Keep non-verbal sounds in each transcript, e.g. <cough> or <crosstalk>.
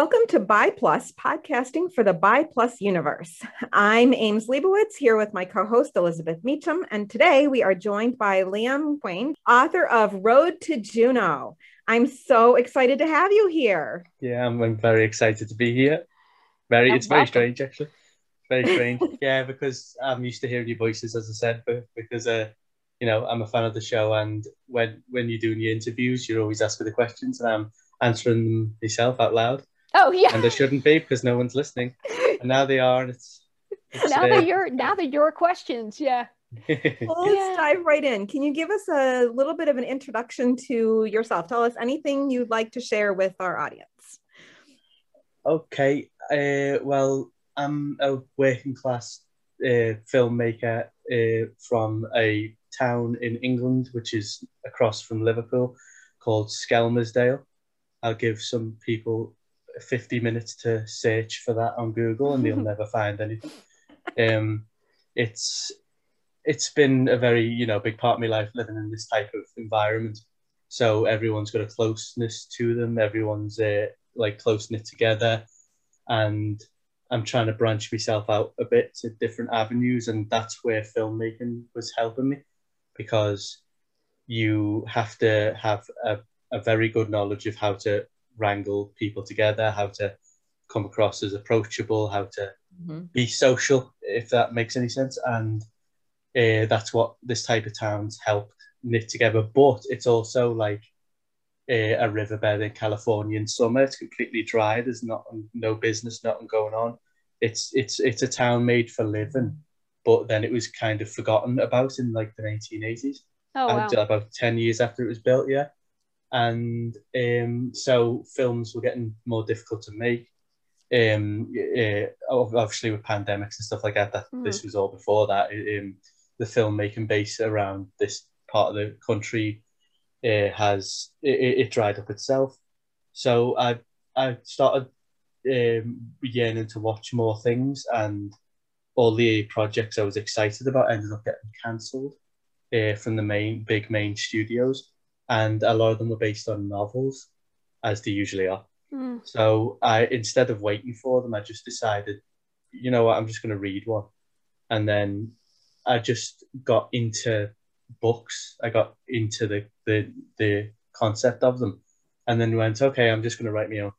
Welcome to Bi Plus, podcasting for the Bi Plus universe. I'm Ames Leibowitz here with my co host Elizabeth Meacham, and today we are joined by Liam Quane, author of Road to Juneau. I'm so excited to have you here. Yeah, I'm, I'm very excited to be here. Very, it's very strange actually. Very strange. <laughs> yeah, because I'm used to hearing your voices, as I said, but because uh, you know, I'm a fan of the show, and when when you're doing your interviews, you're always asking the questions, and I'm answering them myself out loud. Oh yeah. And they shouldn't be because no one's listening. And now they are, and it's, it's now that your now that your questions, yeah. <laughs> well, let's yeah. dive right in. Can you give us a little bit of an introduction to yourself? Tell us anything you'd like to share with our audience. Okay. Uh, well, I'm a working class uh, filmmaker uh, from a town in England, which is across from Liverpool, called Skelmersdale. I'll give some people 50 minutes to search for that on Google and they'll <laughs> never find anything. Um, it's it's been a very you know big part of my life living in this type of environment. So everyone's got a closeness to them. Everyone's uh, like close knit together, and I'm trying to branch myself out a bit to different avenues, and that's where filmmaking was helping me, because you have to have a, a very good knowledge of how to wrangle people together, how to come across as approachable, how to mm-hmm. be social, if that makes any sense. And uh, that's what this type of towns helped knit together. But it's also like uh, a riverbed in California in summer. It's completely dry. There's not no business, nothing going on. It's it's it's a town made for living, but then it was kind of forgotten about in like the 1980s. Oh, wow. About 10 years after it was built, yeah and um, so films were getting more difficult to make. Um, uh, obviously with pandemics and stuff like that, that mm. this was all before that. Um, the filmmaking base around this part of the country uh, has it, it, dried up itself. So I I started um, yearning to watch more things, and all the projects I was excited about ended up getting cancelled uh, from the main big main studios and a lot of them were based on novels, as they usually are. Mm. So I instead of waiting for them, I just decided, you know what, I'm just going to read one, and then I just got into books. I got into the the the concept of them, and then went, okay, I'm just going to write my own.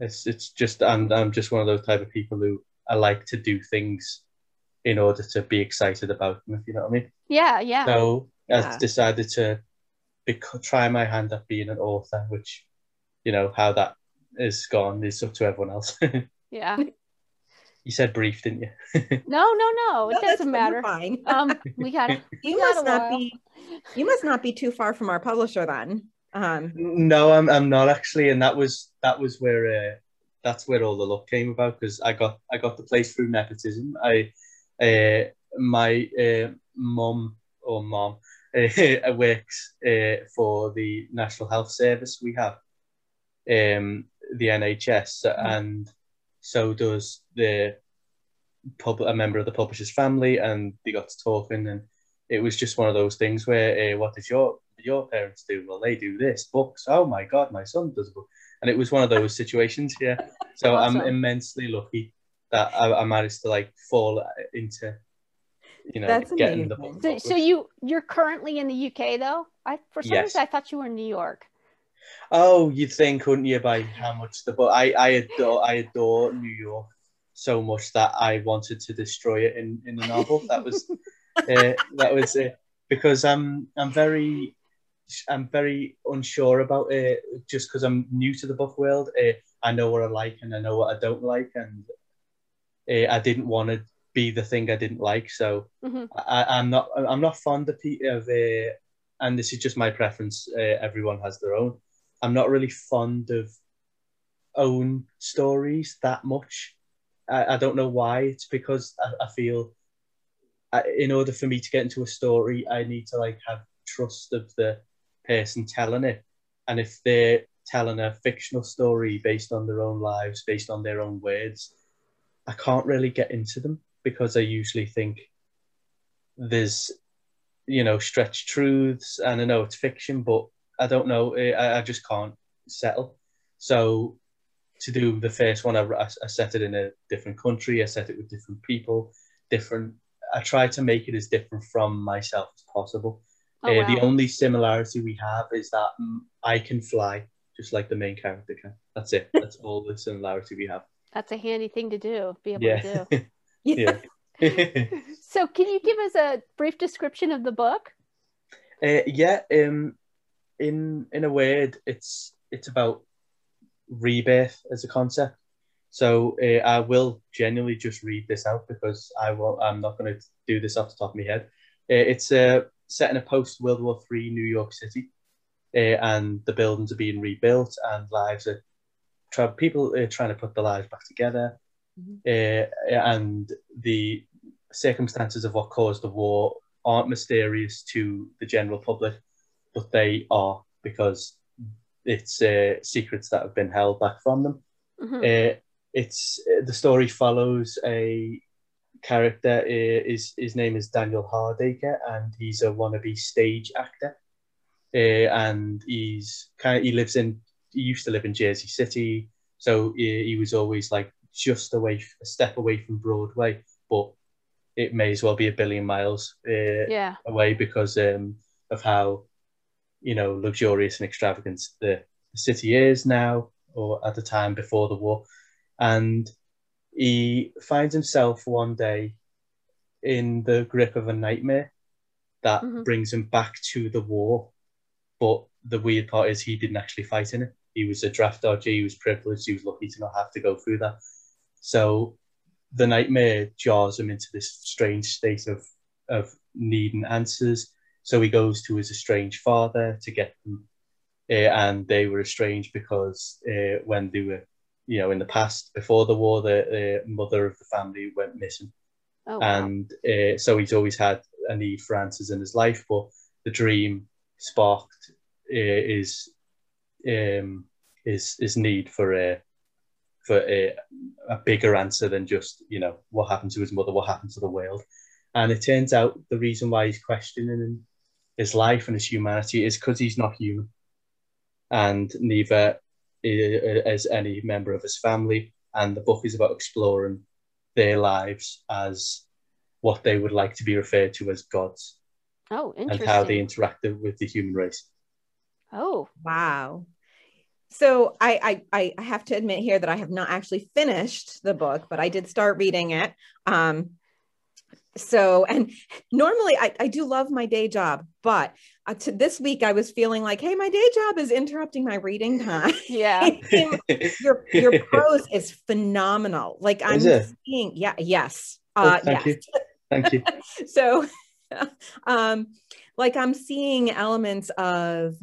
It's it's just I'm I'm just one of those type of people who I like to do things in order to be excited about them. If you know what I mean. Yeah, yeah. So yeah. I decided to try my hand at being an author, which, you know, how that is gone is up to everyone else. <laughs> yeah. You said brief, didn't you? <laughs> no, no, no. It no, doesn't matter. Fine. Um, <laughs> we got. You we must not be. You must not be too far from our publisher then. Um, no, I'm. I'm not actually, and that was that was where uh, that's where all the luck came about because I got I got the place through nepotism. I, uh, my uh, mum or mom <laughs> uh, works uh, for the National Health Service we have, um, the NHS, mm. and so does the pub a member of the publisher's family, and they got to talking, and it was just one of those things where, uh, what does your your parents do? Well, they do this books. Oh my God, my son does a book, and it was one of those situations here. <laughs> So awesome. I'm immensely lucky that I, I managed to like fall into you know, That's getting amazing. the So, so you you're currently in the UK though? I for some yes. reason I thought you were in New York. Oh, you'd think, couldn't you, by how much the but I I adore I adore New York so much that I wanted to destroy it in in the novel. That was <laughs> uh, that was uh, because I'm I'm very I'm very unsure about it just because I'm new to the book world. Uh, I know what I like and I know what I don't like, and uh, I didn't want to be the thing I didn't like. So mm-hmm. I, am not I'm not fond of of uh, and this is just my preference. Uh, everyone has their own. I'm not really fond of own stories that much. I, I don't know why. It's because I, I feel I, in order for me to get into a story, I need to like have trust of the person telling it. And if they're telling a fictional story based on their own lives, based on their own words, I can't really get into them because I usually think there's, you know, stretched truths, and I know it's fiction, but I don't know. I, I just can't settle. So to do the first one, I, I set it in a different country. I set it with different people, different. I try to make it as different from myself as possible. Oh, uh, wow. The only similarity we have is that I can fly, just like the main character can. That's it. <laughs> That's all the similarity we have. That's a handy thing to do. Be able yeah. to do. <laughs> yeah. <laughs> so, can you give us a brief description of the book? Uh, yeah. Um. In in a word, it's it's about rebirth as a concept. So uh, I will genuinely just read this out because I will. I'm not going to do this off the top of my head. Uh, it's uh, set in a post World War Three New York City, uh, and the buildings are being rebuilt, and lives are try, people are trying to put their lives back together, mm-hmm. uh, and the circumstances of what caused the war aren't mysterious to the general public, but they are because it's uh, secrets that have been held back from them. Mm-hmm. Uh, it's uh, the story follows a character. Uh, his his name is Daniel Hardacre, and he's a wannabe stage actor. Uh, and he's kind of he lives in he used to live in Jersey City, so he, he was always like just away a step away from Broadway, but it may as well be a billion miles uh, yeah. away because um, of how you know luxurious and extravagant the, the city is now, or at the time before the war, and he finds himself one day in the grip of a nightmare that mm-hmm. brings him back to the war. But the weird part is he didn't actually fight in it. He was a draft dodger. He was privileged. He was lucky to not have to go through that. So the nightmare jars him into this strange state of of needing answers. So he goes to his estranged father to get them, uh, and they were estranged because uh, when they were, you know, in the past before the war, the uh, mother of the family went missing, oh, wow. and uh, so he's always had a need for answers in his life. But the dream sparked uh, his um, his his need for a for a, a bigger answer than just you know what happened to his mother, what happened to the world. And it turns out the reason why he's questioning his life and his humanity is because he's not human, and neither eh, eh, is any member of his family. And the book is about exploring their lives as what they would like to be referred to as gods. Oh, interesting. And how they interacted with the human race. Oh, wow. So I, I I have to admit here that I have not actually finished the book, but I did start reading it. Um, so and normally I, I do love my day job, but uh, to this week I was feeling like, hey, my day job is interrupting my reading time. <laughs> Yeah, your your <laughs> prose is phenomenal. Like I'm seeing, yeah, yes, uh, oh, thank yes. you, <laughs> thank you. so, um, like I'm seeing elements of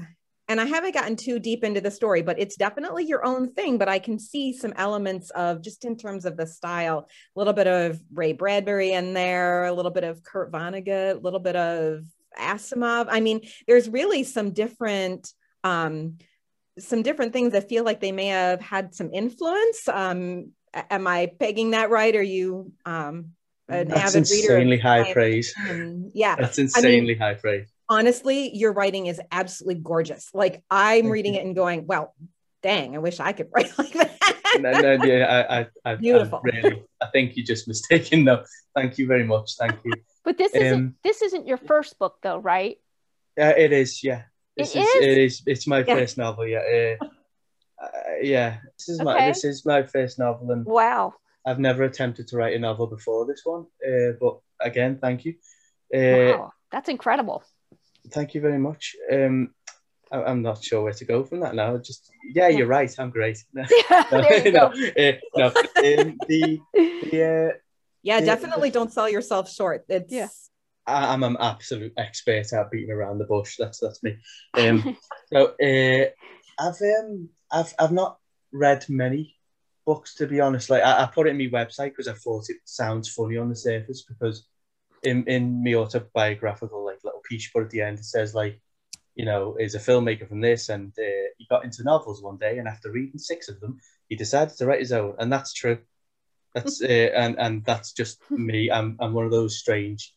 and I haven't gotten too deep into the story, but it's definitely your own thing. But I can see some elements of just in terms of the style, a little bit of Ray Bradbury in there, a little bit of Kurt Vonnegut, a little bit of Asimov. I mean, there's really some different um, some different things that feel like they may have had some influence. Um, am I pegging that right? Are you um, an That's avid reader? That's Insanely high praise. yeah, That's insanely I mean, high praise honestly, your writing is absolutely gorgeous. Like I'm reading it and going, well, dang, I wish I could <laughs> write like that. no, no, yeah, I, I, I, beautiful. I really, I think you're just mistaken. though. thank you very much. Thank you. But this isn't um, this isn't your first book, though, right? Yeah, uh, it is. Yeah, this it is, is. It is. It's my yeah. first novel. Yeah. Uh, uh, yeah, this is okay. my this is my first novel, and wow, I've never attempted to write a novel before this one. Uh, but again, thank you. Uh, wow, that's incredible thank you very much. Um, I, am not sure where to go from that now. Just yeah, you're right. I'm great. <laughs> No, <laughs> there you no, uh, no. Um, the, the uh, yeah, definitely don't sell yourself short. It's yeah. I, am an absolute expert at beating around the bush. That's that's me. <laughs> Um, so uh, I've um, I've I've not read many books to be honest. Like I, I put it in my website because I thought it sounds funny on the surface because in in my autobiographical like little piece, but at the end it says like, you know, is a filmmaker from this, and uh, he got into novels one day, and after reading six of them, he decided to write his own, and that's true. That's uh, <laughs> and and that's just me. I'm I'm one of those strange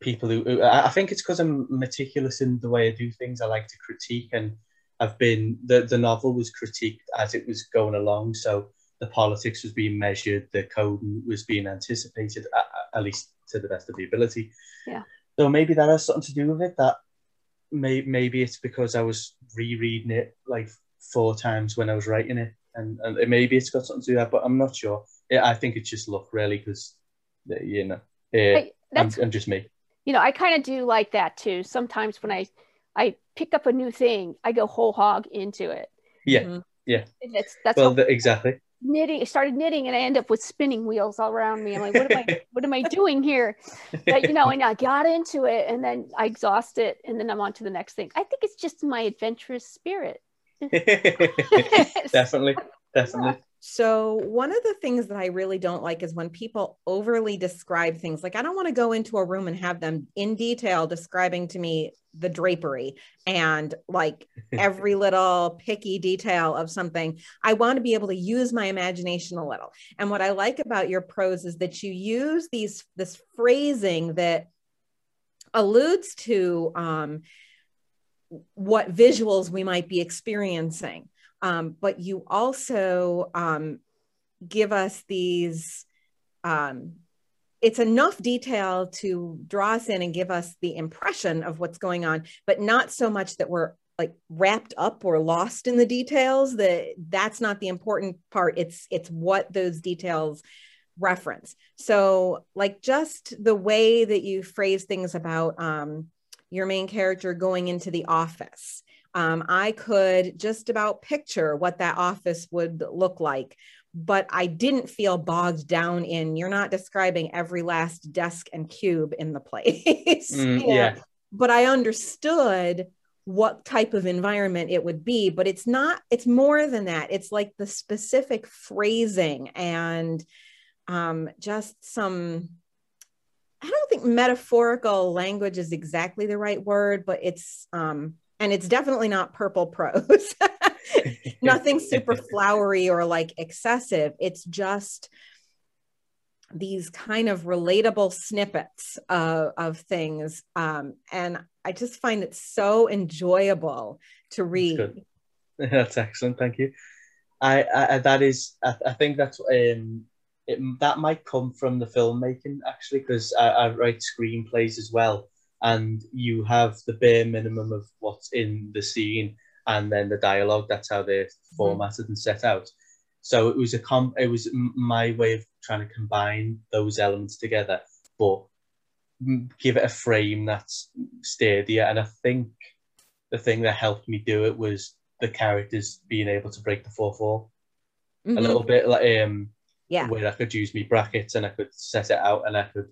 people who, who I think it's because I'm meticulous in the way I do things. I like to critique and I've been the the novel was critiqued as it was going along, so the politics was being measured, the code was being anticipated, at, at least to the best of the ability. Yeah. So maybe that has something to do with it. That may, maybe it's because I was rereading it like four times when I was writing it, and, and maybe it's got something to do with that, but I'm not sure. Yeah, I think it's just luck, really, because you know, uh, I'm, I'm just me. You know, I kind of do like that too. Sometimes when I I pick up a new thing, I go whole hog into it. Yeah, mm-hmm. yeah. that's that's well, the, exactly knitting. I started knitting, and I end up with spinning wheels all around me. I'm like, what am I? <laughs> what am I doing here? But, you know, and I got into it, and then I exhaust it, and then I'm on to the next thing. I think it's just my adventurous spirit. <laughs> definitely, definitely. So, one of the things that I really don't like is when people overly describe things. Like, I don't want to go into a room and have them in detail describing to me the drapery and like every <laughs> little picky detail of something. I want to be able to use my imagination a little. And what I like about your prose is that you use these this phrasing that alludes to um, what visuals we might be experiencing um, but you also um, give us these um, it's enough detail to draw us in and give us the impression of what's going on but not so much that we're like wrapped up or lost in the details that that's not the important part. It's it's what those details reference. So like just the way that you phrase things about um, your main character going into the office um, I could just about picture what that office would look like, but I didn't feel bogged down in you're not describing every last desk and cube in the place. <laughs> Mm, yeah. But I understood what type of environment it would be, but it's not, it's more than that. It's like the specific phrasing and um, just some. I don't think metaphorical language is exactly the right word, but it's um, and it's definitely not purple prose. <laughs> Nothing super <laughs> flowery or like excessive. It's just these kind of relatable snippets of, of things. Um, and I just find it so enjoyable to read. That's, <laughs> that's excellent. Thank you. I, I that is I, I think that's um it, that might come from the filmmaking actually because I, I write screenplays as well and you have the bare minimum of what's in the scene and then the dialogue. That's how they're mm-hmm. formatted and set out. So it was a com. It was my way of trying to combine those elements together, but give it a frame that's steadier. And I think the thing that helped me do it was the characters being able to break the fourth wall mm-hmm. a little bit, like um, yeah, where I could use me brackets and I could set it out and I could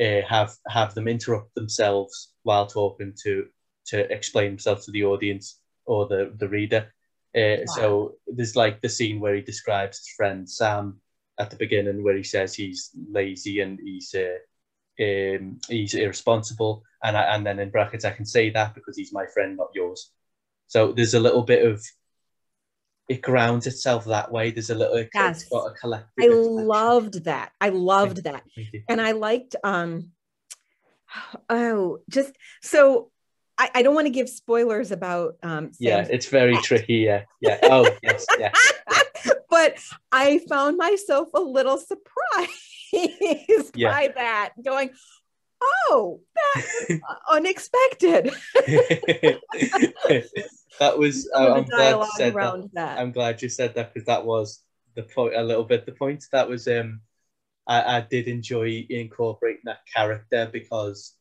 uh, have have them interrupt themselves while talking to to explain themselves to the audience or the the reader. Uh, wow. So there's like the scene where he describes his friend Sam at the beginning, where he says he's lazy and he's uh, um, he's irresponsible, and I, and then in brackets I can say that because he's my friend, not yours. So there's a little bit of it grounds itself that way. There's a little yes. it's got a collective. I loved that. I loved that. And I liked um oh just so I, I don't want to give spoilers about um yeah it's very tricky yeah yeah oh yes yeah, yeah. <laughs> but I found myself a little surprised yeah. by that going oh that's unexpected that was <laughs> <laughs> uh, I'm glad you said that. that. I'm glad you said that because that was the point a little bit the point that was um I, I did enjoy incorporating that character because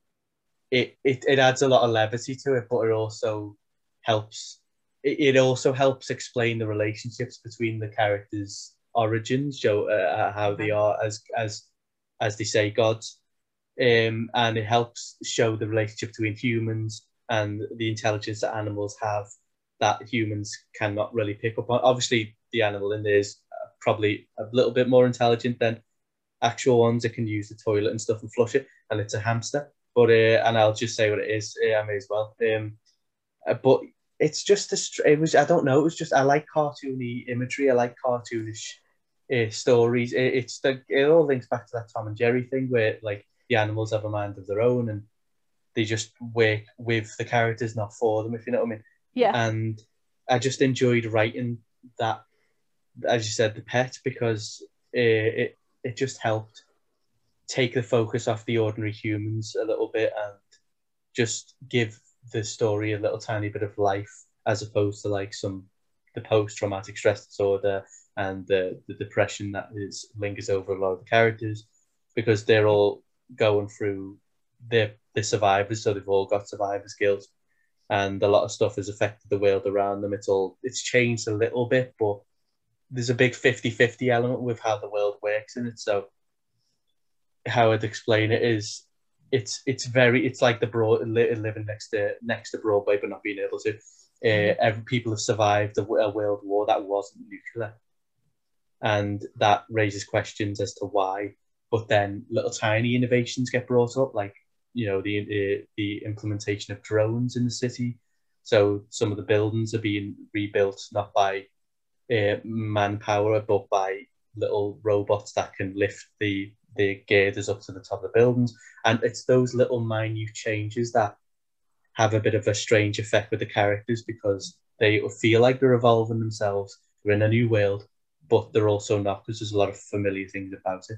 it, it it adds a lot of levity to it but it also helps it, it also helps explain the relationships between the characters origins show uh, how they are as as as they say gods um, and it helps show the relationship between humans and the intelligence that animals have that humans cannot really pick up on. Obviously, the animal in there is uh, probably a little bit more intelligent than actual ones that can use the toilet and stuff and flush it, and it's a hamster. But uh, and I'll just say what it is. I may as well. Um, uh, but it's just a. It was. I don't know. It was just. I like cartoony imagery. I like cartoonish uh, stories. It, it's the. It all links back to that Tom and Jerry thing where like the animals have a mind of their own and they just work with the characters, not for them. If you know what I mean. Yeah. And I just enjoyed writing that, as you said, the pet because it it, it just helped take the focus off the ordinary humans a little bit and just give the story a little tiny bit of life as opposed to like some the post traumatic stress disorder and the, the depression that is lingers over a lot of the characters because they're all going through they're, they're survivors. So they've all got survivor's guilt and a lot of stuff has affected the world around them. It's all it's changed a little bit but there's a big 50-50 element with how the world works in it. So how I'd explain it is it's it's very it's like the broad living next to next to Broadway but not being able to. Uh, every people have survived a, a world war that wasn't nuclear, and that raises questions as to why. But then little tiny innovations get brought up, like you know the uh, the implementation of drones in the city. So some of the buildings are being rebuilt not by uh, manpower but by little robots that can lift the the girders up to the top of the buildings. And it's those little minute changes that have a bit of a strange effect with the characters because they feel like they're evolving themselves. They're in a new world, but they're also not because there's a lot of familiar things about it.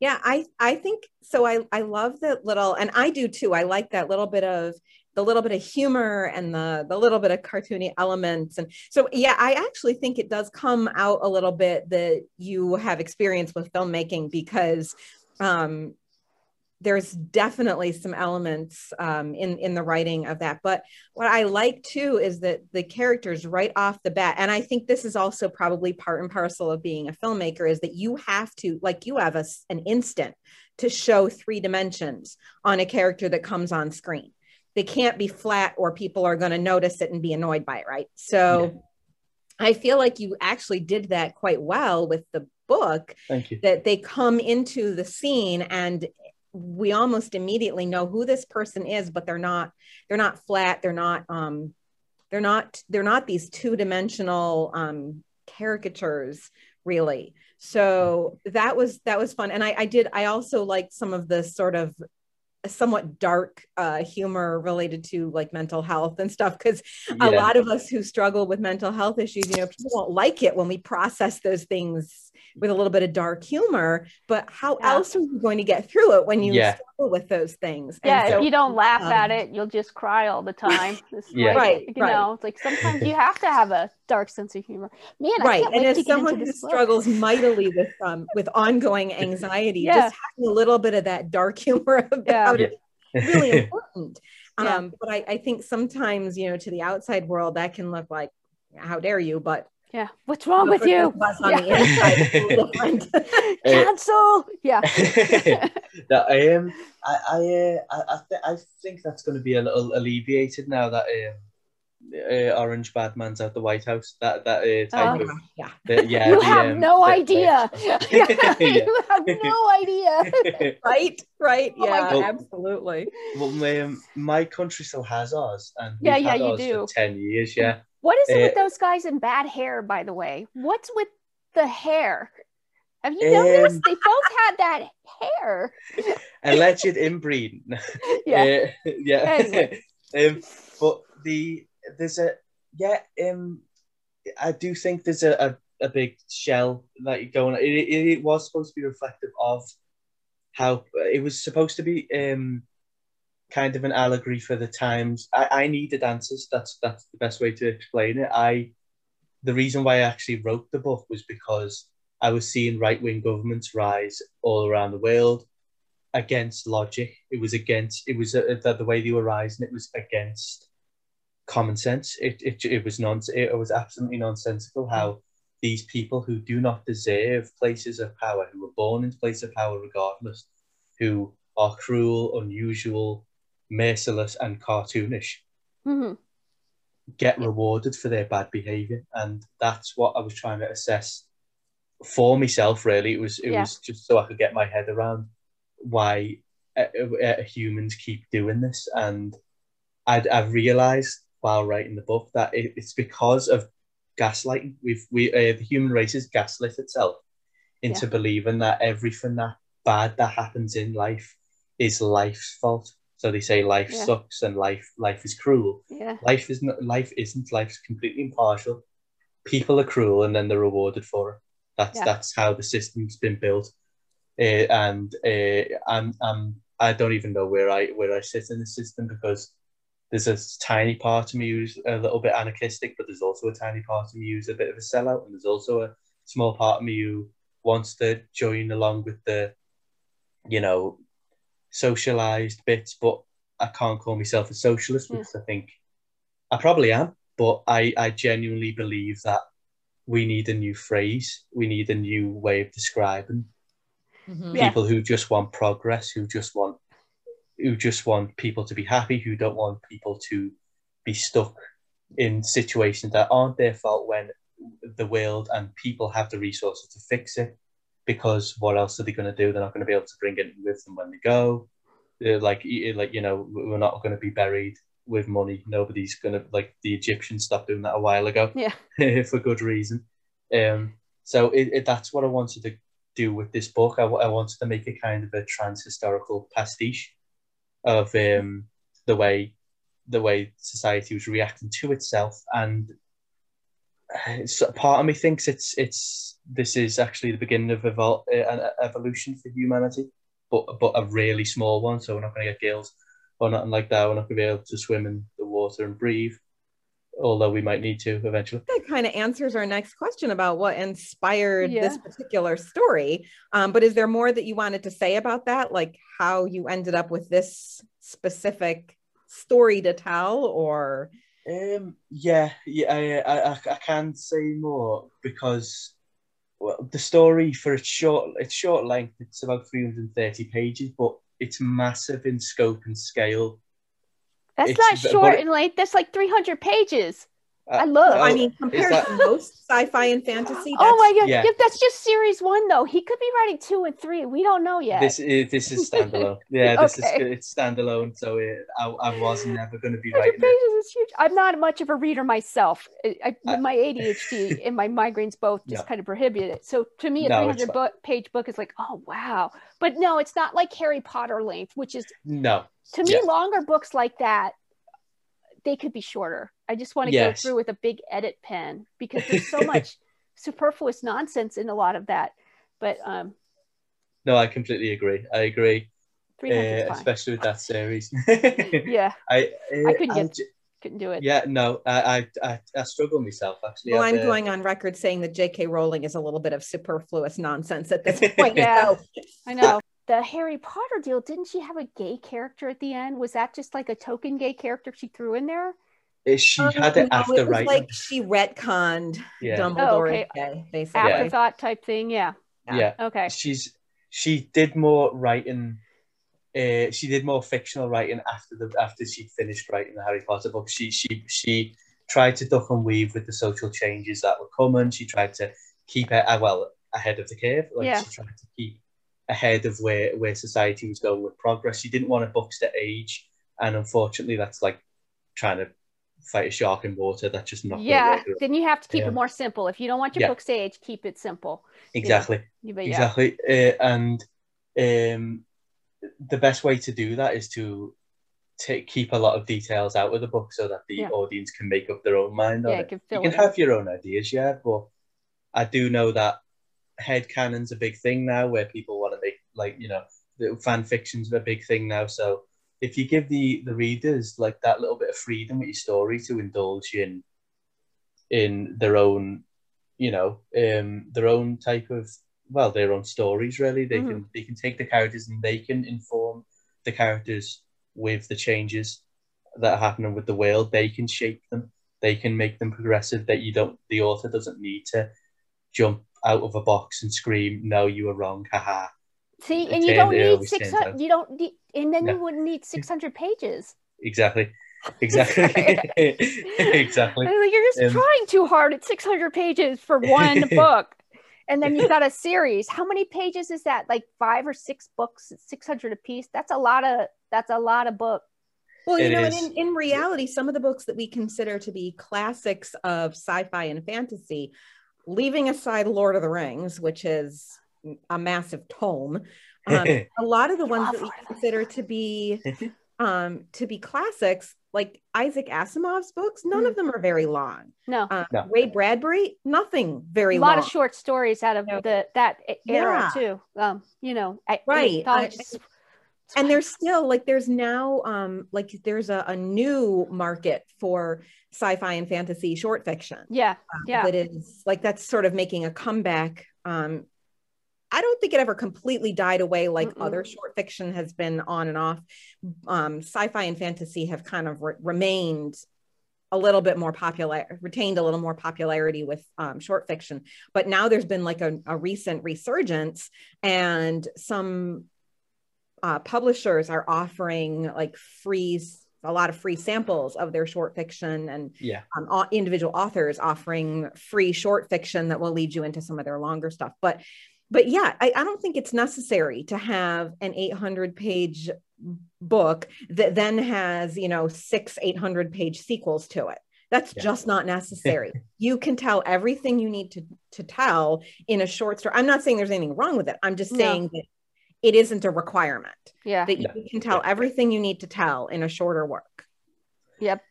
Yeah, I I think so. I I love that little, and I do too. I like that little bit of the little bit of humor and the the little bit of cartoony elements and so yeah i actually think it does come out a little bit that you have experience with filmmaking because um, there's definitely some elements um, in in the writing of that. But what i like too is that the characters right off the bat and i think this is also probably part and parcel of being a filmmaker is that you have to like you have a, an instant to show three dimensions on a character that comes on screen. They can't be flat or people are going to notice it and be annoyed by it right? So yeah. i feel like you actually did that quite well with the book thank you. that they come into the scene and we almost immediately know who this person is but they're not they're not flat they're not um they're not they're not these two-dimensional um caricatures really. So that was that was fun. And i i did i also liked some of the sort of somewhat dark uh, humor related to like mental health and stuff because yeah. a lot of us who struggle with mental health issues you know people won't like it when we process those things with a little bit of dark humor but how yeah. else are you going to get through it when you yeah. struggle with those things yeah so, if you don't laugh um, at it you'll just cry all the time <laughs> yeah. Like, right you right. know it's like sometimes you have to have a dark sense of humor man right and as someone who struggles mightily with um with ongoing <laughs> anxiety just having a little bit of that dark <laughs> humor about it really <laughs> important um but I, I think sometimes you know to the outside world that can look like how dare you but yeah. What's wrong with you? Yeah. Cancel. Yeah. that I am. Um, I I uh, I I, th- I think that's going to be a little alleviated now that um, uh, Orange Badman's at the White House. That that uh, type oh, of yeah. The, yeah. You the, have um, no idea. <laughs> <laughs> yeah, you have no idea. <laughs> right. Right. Oh yeah. Well, absolutely. Well, um, my country still has ours, and yeah, yeah, you do. For Ten years. Yeah. What is it uh, with those guys in bad hair, by the way? What's with the hair? Have you noticed um, they both had that hair? alleged inbreeding. Yeah. Uh, yeah. um, but the there's a yeah, um I do think there's a, a, a big shell that going it, it, it was supposed to be reflective of how it was supposed to be um kind of an allegory for the times. I, I needed answers. That's that's the best way to explain it. I the reason why I actually wrote the book was because I was seeing right wing governments rise all around the world against logic. It was against it was uh, the, the way they were rising. It was against common sense. It it, it was non it was absolutely nonsensical how these people who do not deserve places of power, who were born into places of power regardless, who are cruel, unusual, merciless and cartoonish mm-hmm. get rewarded for their bad behavior and that's what i was trying to assess for myself really it was it yeah. was just so i could get my head around why uh, uh, humans keep doing this and I'd, i've realized while writing the book that it, it's because of gaslighting we've we uh, the human race has gaslit itself into yeah. believing that everything that bad that happens in life is life's fault So they say life Yeah. sucks and life life is cruel. Yeah. Life is not life isn't life's completely impartial. People are cruel and then they're rewarded for it. That's Yeah. that's how the system's been built. Uh, and uh, I'm, I'm I don't even know where I where I sit in the system because there's a tiny part of me who's a little bit anarchistic, but there's also a tiny part of me who's a bit of a sellout, and there's also a small part of me who wants to join along with the, you know, socialized bits, but I can't call myself a socialist Yeah. because I think I probably am, but I, I genuinely believe that we need a new phrase, we need a new way of describing Mhm. Yeah. people who just want progress, who just want who just want people to be happy, who don't want people to be stuck in situations that aren't their fault when the world and people have the resources to fix it. Because what else are they going to do? They're not going to be able to bring it with them when they go. They're like, like you know, we're not going to be buried with money. Nobody's going to like the Egyptians stopped doing that a while ago Yeah. <laughs> for good reason. Um, so it, it, that's what I wanted to do with this book. I, I wanted to make a kind of a trans historical pastiche of um, the way the way society was reacting to itself, and uh, so part of me thinks it's it's this is actually the beginning of evol- uh, an evolution for humanity, but but a really small one. So we're not going to get gills or nothing like that. We're not going to be able to swim in the water and breathe, although we might need to eventually. that kind of answers our next question about what inspired this particular story. Um, but is there more that you wanted to say about that, like how you ended up with this specific story to tell, or Um, yeah, yeah, I, I, I- I can say more because well, the story for its short, its short length, it's about three hundred and thirty pages, but it's massive in scope and scale. That's It's not short and late. That's like 300 pages. I Uh, love. Oh, I mean, compared that- to most sci-fi and fantasy, oh my god! yeah. Yeah, that's just series one though. He could be writing two and three. We don't know yet. This is this is standalone. <laughs> Yeah, this Okay. is it's standalone. So it, I, I was never going to be 100 writing pages is huge. I'm not much of a reader myself. I, I, I- my ADHD <laughs> and my migraines both just No. kind of prohibit it. So to me, a No, 300 book, page book is like, oh wow. But no, it's not like Harry Potter length, which is No, to me Yeah. longer books like that. They could be shorter. I just want to Yes. go through with a big edit pen because there's so much <laughs> superfluous nonsense in a lot of that. But um, no, I completely agree. I agree, 300 's uh, especially with that series. <laughs> Yeah, I I couldn't uh, get- couldn't do it. Yeah, no, I I, I, I struggle myself actually. well, I've, I'm uh, going on record saying that J.K. Rowling is a little bit of superfluous nonsense at this <laughs> point. Yeah. so- I know. The Harry Potter deal, didn't she have a gay character at the end? Was that just like a token gay character she threw in there? She Um, had it no, after it was writing. like she retconned yeah, Dumbledore. Oh, okay. gay, basically. Afterthought type thing. Yeah. Yeah. yeah. Okay. She's she did more writing. Uh, she did more fictional writing after the after she finished writing the Harry Potter book. She she she tried to duck and weave with the social changes that were coming. She tried to keep it uh, well ahead of the curve. Like Yeah. she tried to keep ahead of where where society was going with progress. She didn't want her books to age, and unfortunately, that's like trying to fight a shark in water. That's just not. Yeah. Then you have to keep Yeah. it more simple. If you don't want your Yeah. books to age, keep it simple. exactly. Exactly uh, and um the best way to do that is to take keep a lot of details out of the book so that the audience can make up their own mind on it can you can it. have your own ideas yeah but i do know that head canon's a big thing now where people want to make like you know the fan fiction's are a big thing now. So if you give the the readers like that little bit of freedom with your story to indulge in in their own you know um their own type of well their own stories really they Mhm. can they can take the characters and they can inform the characters with the changes that are happening with the world. They can shape them. They can make them progressive that you don't the author doesn't need to jump out of a box and scream no you were wrong haha See, and you don't need always 600, you don't need, and then No. you wouldn't need 600 pages. exactly <laughs> exactly <laughs> exactly like, you're just Um, trying too hard at 600 pages for one <laughs> book. And then you've got a series. How many pages is that? Like five or six books, 600 a piece. That's a lot of, that's a lot of book. Well, you It know, and in, in reality, some of the books that we consider to be classics of sci-fi and fantasy, leaving aside Lord of the Rings, which is a massive tome, um, <laughs> a lot of the ones that we Lord of the consider to be <laughs> um, to be classics, like Isaac Asimov's books, none of them are very long. No, Uh, No. Ray Bradbury, nothing very long. a lot long. of short stories out of Yeah. the that era Yeah. too. Um, you know, I, Right. anthologies- and there's still like there's now um like there's a, a new market for sci-fi and fantasy short fiction. Yeah, yeah, that is like that's sort of making a comeback um i don't think it ever completely died away like Mm-mm. other short fiction has been on and off. Um sci-fi and fantasy have kind of re- remained a little bit more popular retained a little more popularity with um, short fiction. But now there's been like a, a recent resurgence and some uh, publishers are offering like free a lot of free samples of their short fiction and Yeah. um, individual authors offering free short fiction that will lead you into some of their longer stuff but but yeah I, I don't think it's necessary to have an 800 page book that then has you know six 800 page sequels to it that's Yeah. just not necessary <laughs> you can tell everything you need to to tell in a short story i'm not saying there's anything wrong with it i'm just No. saying that it isn't a requirement yeah. that you No. can tell everything you need to tell in a shorter work Yep.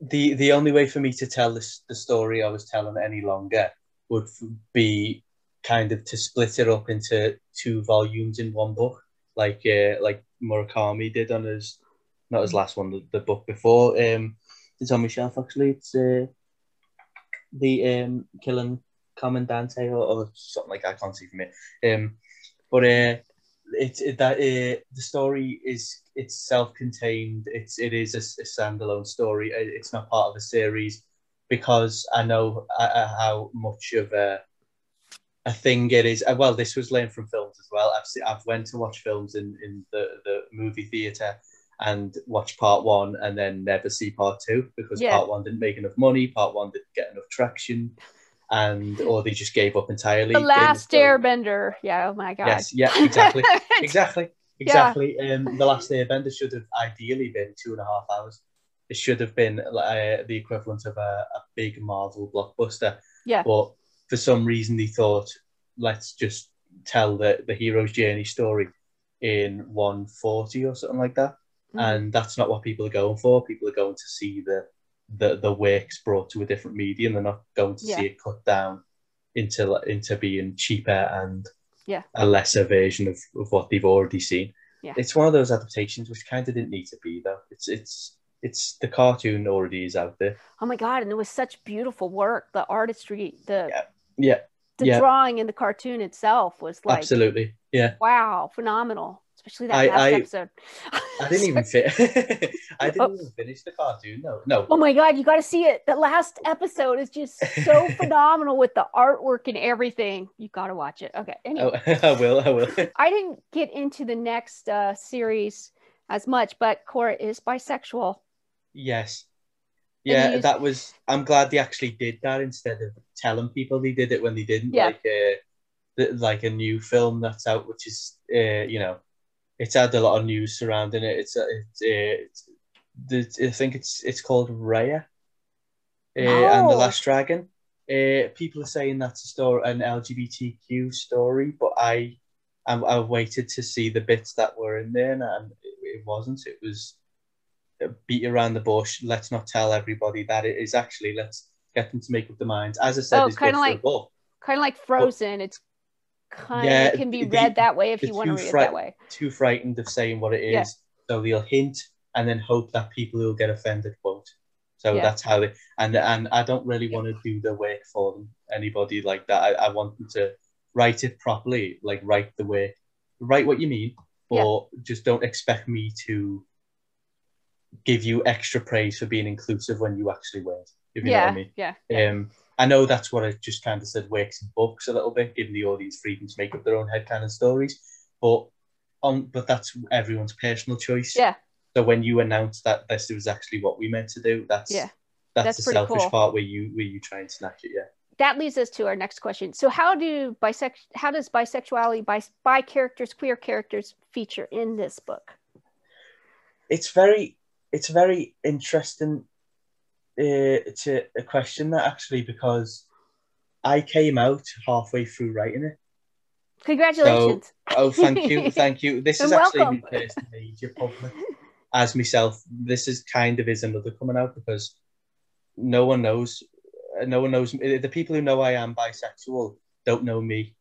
the the only way for me to tell this the story I was telling any longer would be kind of to split it up into two volumes in one book, like uh, like Murakami did on his not his last one, the, the book before. Um, it's on my shelf actually. It's uh, the um killing Commandante or, or something like that. I can't see from it. Um, but uh, it's it, that uh, the story is it's self-contained. It's it is a standalone story. It- It's not part of a series because I know uh, uh, how much of a a thing it is. Uh, Well, this was learned from films as well. I've seen, I've went to watch films in in the the movie theater and watch part one and then never see part two because Yeah. part one didn't make enough money, part one didn't get enough traction, and or they just gave up entirely. The Last. Airbender. Yeah. Oh my god. Yes, yeah, exactly, <laughs> exactly, exactly. Um, the last Airbender should have ideally been two and a half hours. It should have been uh, the equivalent of a, a big Marvel blockbuster. Yeah. But for some reason, they thought, let's just tell the the hero's journey story in one forty or something like that. Mhm. And that's not what people are going for. People are going to see the the the works brought to a different medium. They're not going to Yeah. see it cut down into into being cheaper and Yeah. a lesser version of, of what they've already seen. Yeah. It's one of those adaptations which kind of didn't need to be though. It's it's it's the cartoon already is out there. Oh my god! And it was such beautiful work. The artistry, the Yeah. Yeah, the yeah. drawing in the cartoon itself was like absolutely. Yeah. wow, phenomenal. Especially that I- last I- episode. I <laughs> didn't even fit. <laughs> I didn't Oh. even finish the cartoon. No, no. Oh my god, you got to see it. The last episode is just so <laughs> phenomenal with the artwork and everything. You got to watch it. Okay. Anyway, Oh, I will. I will. I didn't get into the next uh, series as much, but Korra is bisexual. Yes. Yeah, you- that was. I'm glad they actually did that instead of telling people they did it when they didn't. Yeah. Like, uh, like a new film that's out, which is, uh, you know, it's had a lot of news surrounding it. It's, it's, it's the, I think it's it's called Raya, uh, and the Oh. Last Dragon. Uh, people are saying that's a story, an LGBTQ story, but I, I, I waited to see the bits that were in there, and it, it wasn't. It was beat around the bush. Let's not tell everybody that it is actually. Let's get them to make up their minds. As I said, Oh, it's for a like- Kind of like Frozen. It's kind Yeah, of can be the- read that way if you want to read it fri- that way. Too frightened of saying what it is, Yeah. so they'll hint and then hope that people who'll get offended won't. So Yeah. that's how they. And and I don't really want to do the work for them. Anybody like that. I, I want them to write it properly, like write the work, write what you mean, or just don't expect me to give you extra praise for being inclusive when you actually weren't. If you know what Yeah, I mean. yeah, Um, I know that's what I just kind of said works in books a little bit, giving the audience freedom to make up their own head headcanon stories. But on, but that's everyone's personal choice. Yeah. So when you announce that this was actually what we meant to do, that's Yeah. that's, That's the selfish cool. part where you where you try and snatch it. Yeah. that leads us to our next question. So, how do bisex how does bisexuality, bi, bi characters, queer characters feature in this book? It's very it's very interesting uh, to a question that actually because I came out halfway through writing it. Congratulations. Oh, thank you, <laughs> thank you. This is You're actually welcome. my first major public as myself, this is kind of is another coming out because no one knows, no one knows the people who know I am bisexual don't know me.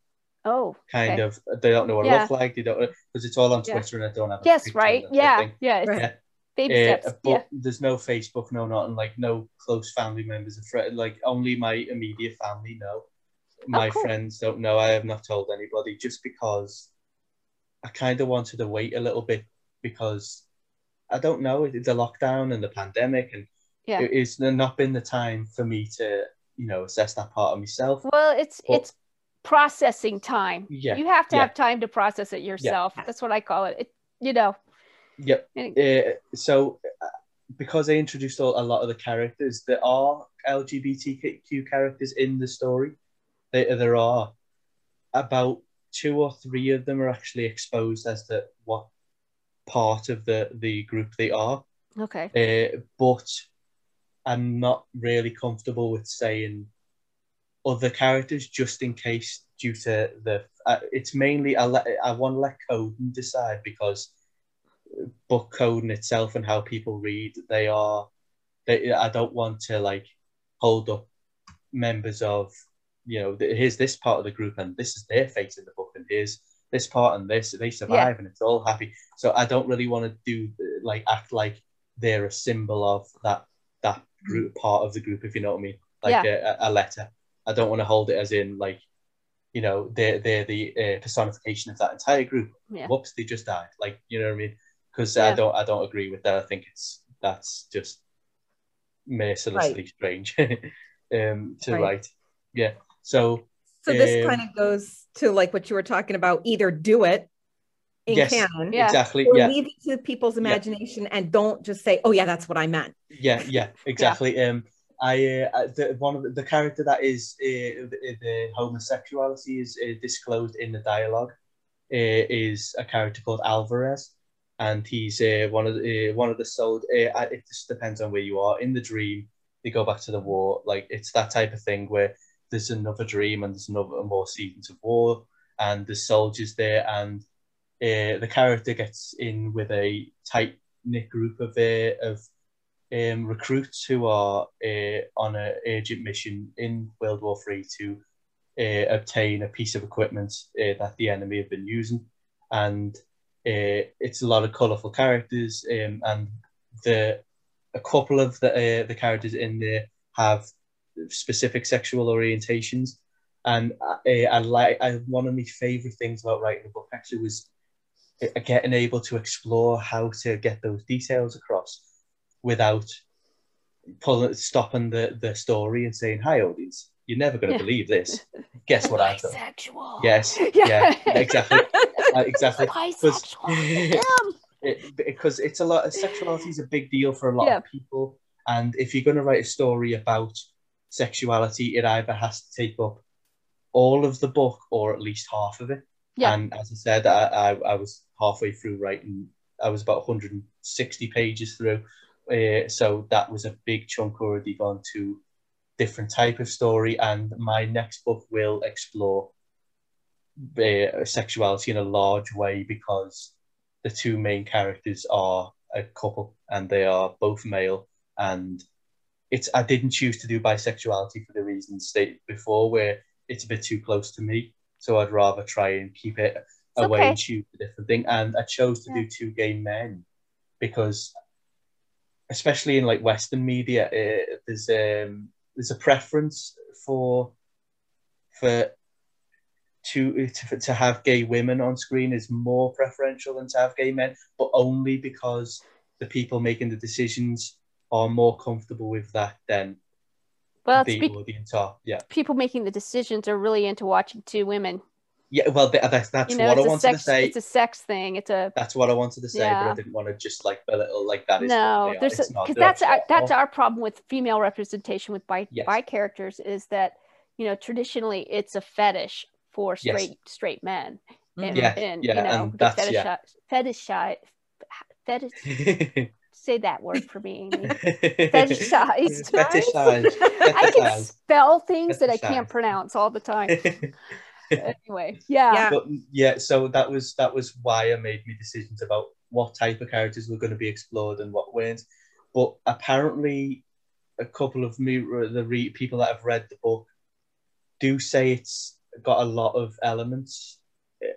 Oh, Kind okay. of, they don't know what I Yeah. look like. They don't because it's all on Yeah. Twitter and I don't have. A Yes, right. of the Yeah, thing. yeah. It's Right. Baby Uh, steps. but Yeah. there's no Facebook, no nothing, like no close family members of friends. Like only my immediate family know. My Oh, cool. friends don't know. I have not told anybody just because I kind of wanted to wait a little bit because I don't know. The lockdown and the pandemic, and Yeah. it- it's not been the time for me to, you know, assess that part of myself. Well, it's Well- it's processing time. Yeah, You have to yeah. have time to process it yourself. That's what I call it. it you know. Yep. Uh, so, uh, because I introduced a a lot of the characters, there are LGBTQ characters in the story. There, there are about two or three of them are actually exposed as to what part of the, the group they are. Okay. Uh, but I'm not really comfortable with saying other characters just in case due to the uh, it's mainly I let I want to let Coden decide because book coding itself and how people read they are they I don't want to like hold up members of you know here's this part of the group and this is their fate in the book and here's this part and this they survive and it's all happy. So I don't really want to do like act like they're a symbol of that that group part of the group if you know what I mean. Like a, a letter. I don't want to hold it as in like you know they're they're the uh, personification of that entire group. Yeah. whoops they just died. Like you know what I mean because Yeah. I don't I don't agree with that I think it's that's just mercilessly strange <laughs> um to Right. write yeah so So this Um, kind of goes to like what you were talking about. Either do it in Yes. canon, Yeah. exactly or yeah leave it to people's imagination and don't just say, "Oh yeah, that's what I meant." yeah yeah <laughs> exactly um I, uh, the one of the, the character that is uh, the, the homosexuality is uh, disclosed in the dialogue uh, is a character called Alvarez, and he's uh, one of the uh, one of the sold. Uh, it just depends on where you are in the dream. They go back to the war, like it's that type of thing where there's another dream and there's another more seasons of war, and there's soldiers there, and uh, the character gets in with a tight knit group of uh, of um, recruits who are uh, on an urgent mission in World War Three to uh, obtain a piece of equipment uh, that the enemy have been using, and uh, it's a lot of colourful characters, um, and the a couple of the uh, the characters in there have specific sexual orientations, and I, I like I, one of my favourite things about writing a book actually was uh, getting able to explore how to get those details across without pulling stopping the the story and saying hi audience you're never going to Yeah. believe this. <laughs> Guess what i've done? Yes. <laughs> Yeah. yeah exactly Uh, exactly. <laughs> Because- <laughs> it, because it's a lot of sexuality is a big deal for a lot Yeah. of people and if you're going to write a story about sexuality it either has to take up all of the book or at least half of it Yeah. and as i said I, I, I was halfway through writing i was about 160 pages through uh, so that was a big chunk already gone to different type of story and my next book will explore uh, sexuality in a large way because the two main characters are a couple and they are both male and it's I didn't choose to do bisexuality for the reasons stated before where it's a bit too close to me so I'd rather try and keep it away okay. and choose a different thing and I chose to Yeah. do two gay men because especially in like western media uh, there's um there's a preference for for to, to to have gay women on screen is more preferential than to have gay men, but only because the people making the decisions are more comfortable with that than Well, the be- audience are. Yeah, people making the decisions are really into watching two women. yeah. Well, that's that's you know, what I wanted sex. to say. It's a sex thing. It's a That's what I wanted to say, but I didn't want to just like belittle like that is no. There's because that's our, that's our problem with female representation with bi Yes. bi characters is that you know traditionally it's a fetish for Yes. straight straight men. And, mm-hmm. Yeah, and yeah, you know and the that's- yeah. fetishize fetishize fetish <laughs> say that word for me Amy. <laughs> Fetishized. Fetishized. I can spell things that I can't pronounce all the time. <laughs> anyway, yeah. Yeah. but yeah, so that was that was why I made my decisions about what type of characters were going to be explored and what weren't. But apparently, a couple of me the re- people that have read the book do say it's got a lot of elements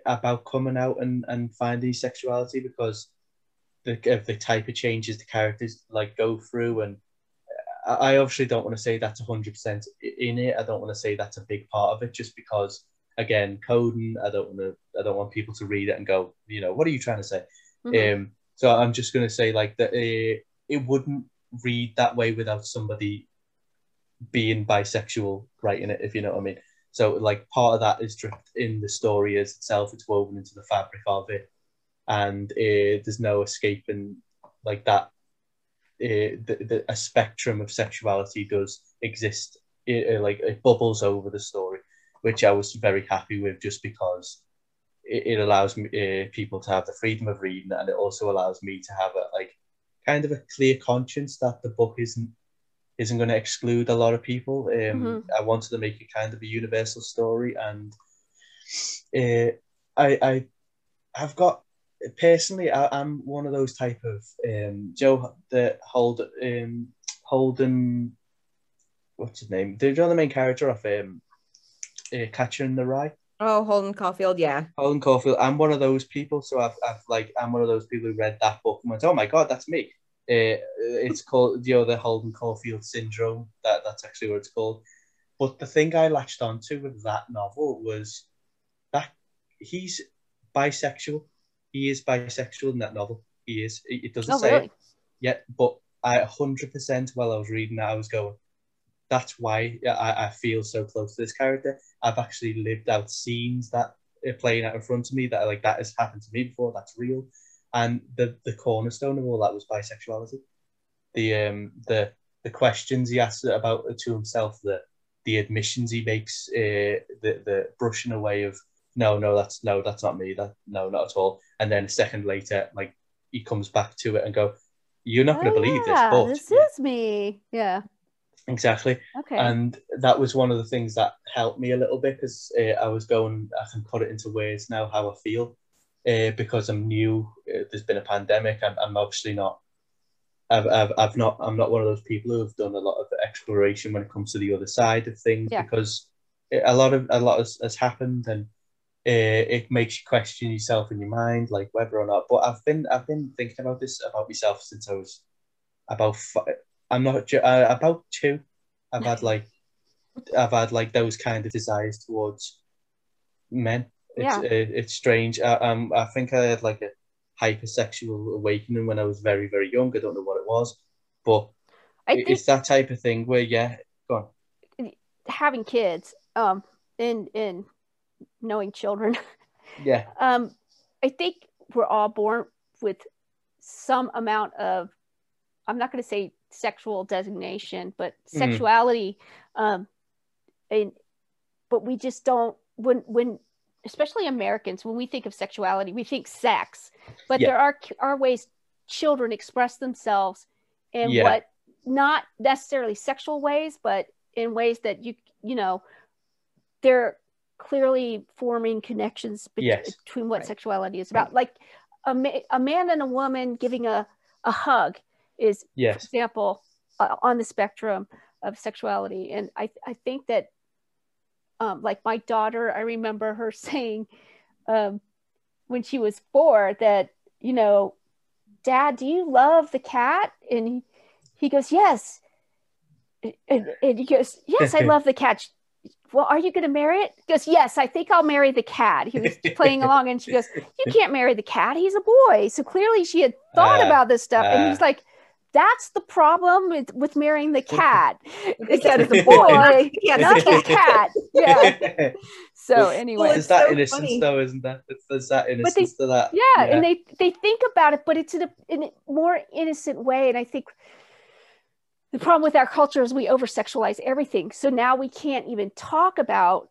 about coming out and and finding sexuality because the of the type of changes the characters like go through and I obviously don't want to say that's 100% in it. I don't want to say that's a big part of it just because again, coding, I don't want to I don't want people to read it and go, you know, what are you trying to say? Mhm. Um, so I'm just going to say like that uh, it wouldn't read that way without somebody being bisexual writing it, if you know what I mean. So like part of that is dripped in the story as itself. It's woven into the fabric of it, and uh, there's no escaping like that. Uh, the, the, a spectrum of sexuality does exist. It, uh, like it bubbles over the story, which I was very happy with, just because it, it allows me, uh, people to have the freedom of reading, and it also allows me to have a like kind of a clear conscience that the book isn't isn't going to exclude a lot of people. Um, Mhm. I wanted to make it kind of a universal story, and uh, I I have got personally I, I'm one of those type of um, Joe the hold um, Holden what's his name? The, you know the main character of um, uh, Catcher in the Rye. Oh, Holden Caulfield. Yeah. Holden Caulfield. I'm one of those people. So I've, I've like I'm one of those people who read that book and went, oh my god, that's me. Uh, it's called you know the Holden Caulfield syndrome. That that's actually what it's called. But the thing I latched onto with that novel was that he's bisexual. He is bisexual in that novel. He is. It doesn't Oh, say really? it yet, but I hundred percent while I was reading that, I was going. That's why I, I feel so close to this character. I've actually lived out scenes that are playing out in front of me that are like that has happened to me before. That's real, and the the cornerstone of all that was bisexuality. The um the the questions he asks about to himself, the the admissions he makes, uh, the the brushing away of no, no, that's no, that's not me. That no, not at all. And then a second later, like he comes back to it and go, "You're not going to Oh, believe yeah, this." But this is me. Yeah. exactly, Okay. and that was one of the things that helped me a little bit because uh, I was going, I can put it into words now how I feel uh, because I'm new. Uh, there's been a pandemic. I'm, I'm obviously not. I've, I've, I've not. I'm not one of those people who have done a lot of exploration when it comes to the other side of things Yeah. because it- a lot of a lot has, has happened and uh, it makes you question yourself in your mind, like whether or not. But I've been I've been thinking about this about myself since I was about. Fi- I'm not uh, about two. I've had like I've had like those kind of desires towards men. It's Yeah. uh, it's strange. I, um, I think I had like a hypersexual awakening when I was very very young. I don't know what it was, but I it- think it's that type of thing where yeah, go on. having kids, um, and and knowing children, <laughs> Yeah, um, I think we're all born with some amount of, I'm not going to say sexual designation, but Mhm. sexuality, um, and but we just don't when when especially Americans when we think of sexuality we think sex, but Yeah. there are are ways children express themselves in Yeah. what not necessarily sexual ways, but in ways that you you know they're clearly forming connections bet- Yes. between what Right. sexuality is about. Like a, ma- a man and a woman giving a, a hug is, for example, uh, on the spectrum of sexuality. And I, I think that, um, like my daughter, I remember her <laughs> saying um, when she was four that, you know, Dad, do you love the cat? And he, he goes, Yes. And, and he goes, Yes, I <laughs> love the cat. Well, are you going to marry it? He goes, Yes, I think I'll marry the cat. He was playing along and she goes, You can't marry the cat. He's a boy. So clearly she had thought Uh, about this stuff. and he's uh. like, That's the problem with, with marrying the cat. <laughs> They said it's a boy, boy. <laughs> Yeah, not the cat. Yeah. <laughs> So anyway. Well, There's that so innocence funny. though, isn't there? It's- There's that they- innocence to that. yeah, and they they think about it but it's in a, in a more innocent way and i think the problem with our culture is we over sexualize everything so now we can't even talk about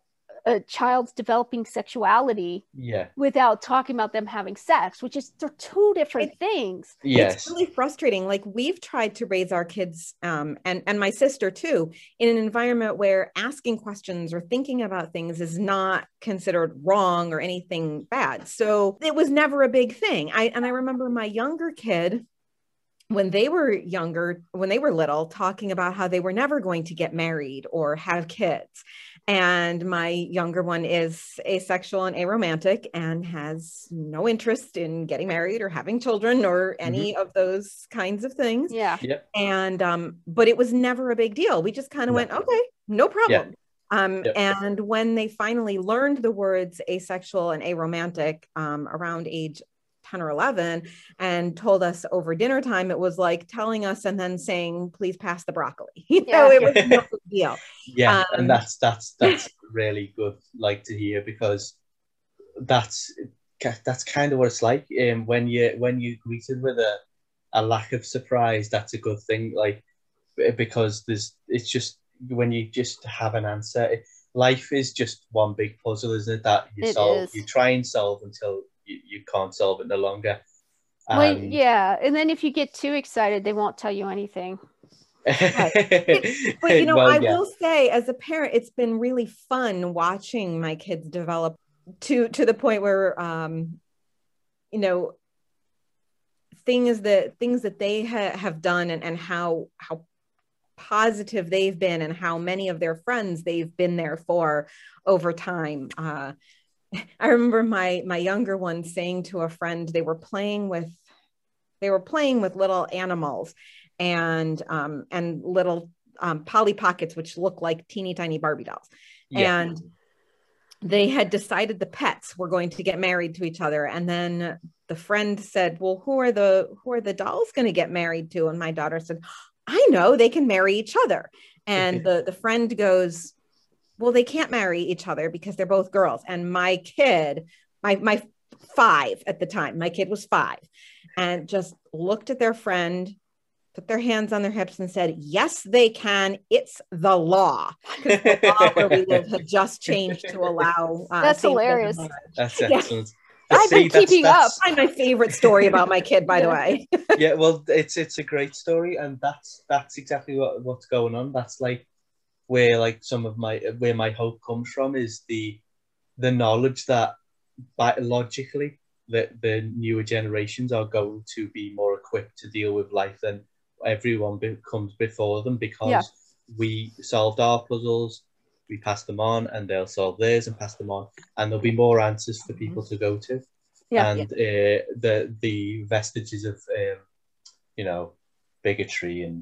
a child's developing sexuality yeah without talking about them having sex, which is they're two different things. yes It's really frustrating. Like we've tried to raise our kids um, and and my sister too in an environment where asking questions or thinking about things is not considered wrong or anything bad. So it was never a big thing. I and I remember my younger kid when they were younger, when they were little, talking about how they were never going to get married or have kids. And my younger one is asexual and aromantic and has no interest in getting married or having children or any of those kinds of things. Yeah. yep. And um, but it was never a big deal. We just kind of No. went, okay, no problem. Um, Yep. and when they finally learned the words asexual and aromantic um, around age 10 or 11 and told us over dinner time, it was like telling us and then saying, please pass the broccoli. <laughs> You know, Yeah. it was no big deal. yeah Um, and that's that's <laughs> that's really good like to hear because that's that's kind of what it's like um, when you when you greeted with a a lack of surprise that's a good thing like because there's it's just when you just have an answer it- life is just one big puzzle isn't it that you It solve is. you try and solve until you, you can't solve it no longer Well, yeah. And then if you get too excited, they won't tell you anything. <laughs> But you know, Well, I yeah. will say, as a parent, it's been really fun watching my kids develop to to the point where, um, you know, things that things that they ha- have done and and how how positive they've been and how many of their friends they've been there for over time. Uh, I remember my my younger one saying to a friend they were playing with they were playing with little animals and um, and little um, Polly Pockets, which look like teeny tiny Barbie dolls. Yeah. And they had decided the pets were going to get married to each other. And then the friend said, Well, who are the who are the dolls going to get married to? And my daughter said, I know they can marry each other. And <laughs> the, the friend goes, Well, they can't marry each other because they're both girls. And my kid, my my five at the time, my kid was five, and just looked at their friend put their hands on their hips and said, Yes, they can. It's the law. Because the law where we live had just changed to allow. Uh, That's hilarious. marriage. that's Yeah. excellent I've been keeping Find my favorite story about my kid, by the way. yeah, well, it's it's a great story, and that's that's exactly what what's going on. That's like where like some of my where my hope comes from is the the knowledge that biologically that the newer generations are going to be more equipped to deal with life than everyone be- comes before them because Yeah. we solved our puzzles, we pass them on, and they'll solve theirs and pass them on, and there'll be more answers for people to go to Yeah. and uh, the the vestiges of um, you know bigotry and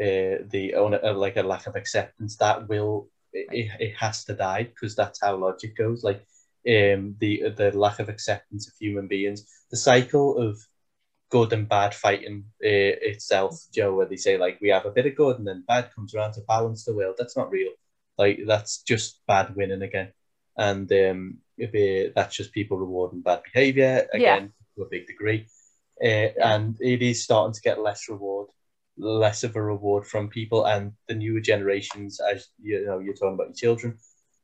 uh, the own- uh, like a lack of acceptance that will it, it has to die because that's how logic goes. Like um the the lack of acceptance of human beings the cycle of good and bad fighting uh, itself joe where they say like we have a bit of good and then bad comes around to balance the world. That's not real. Like that's just bad winning again. And um if it, that's just people rewarding bad behavior again to a big degree. Uh, and it is starting to get less reward less of a reward from people and the newer generations as you know you're talking about your children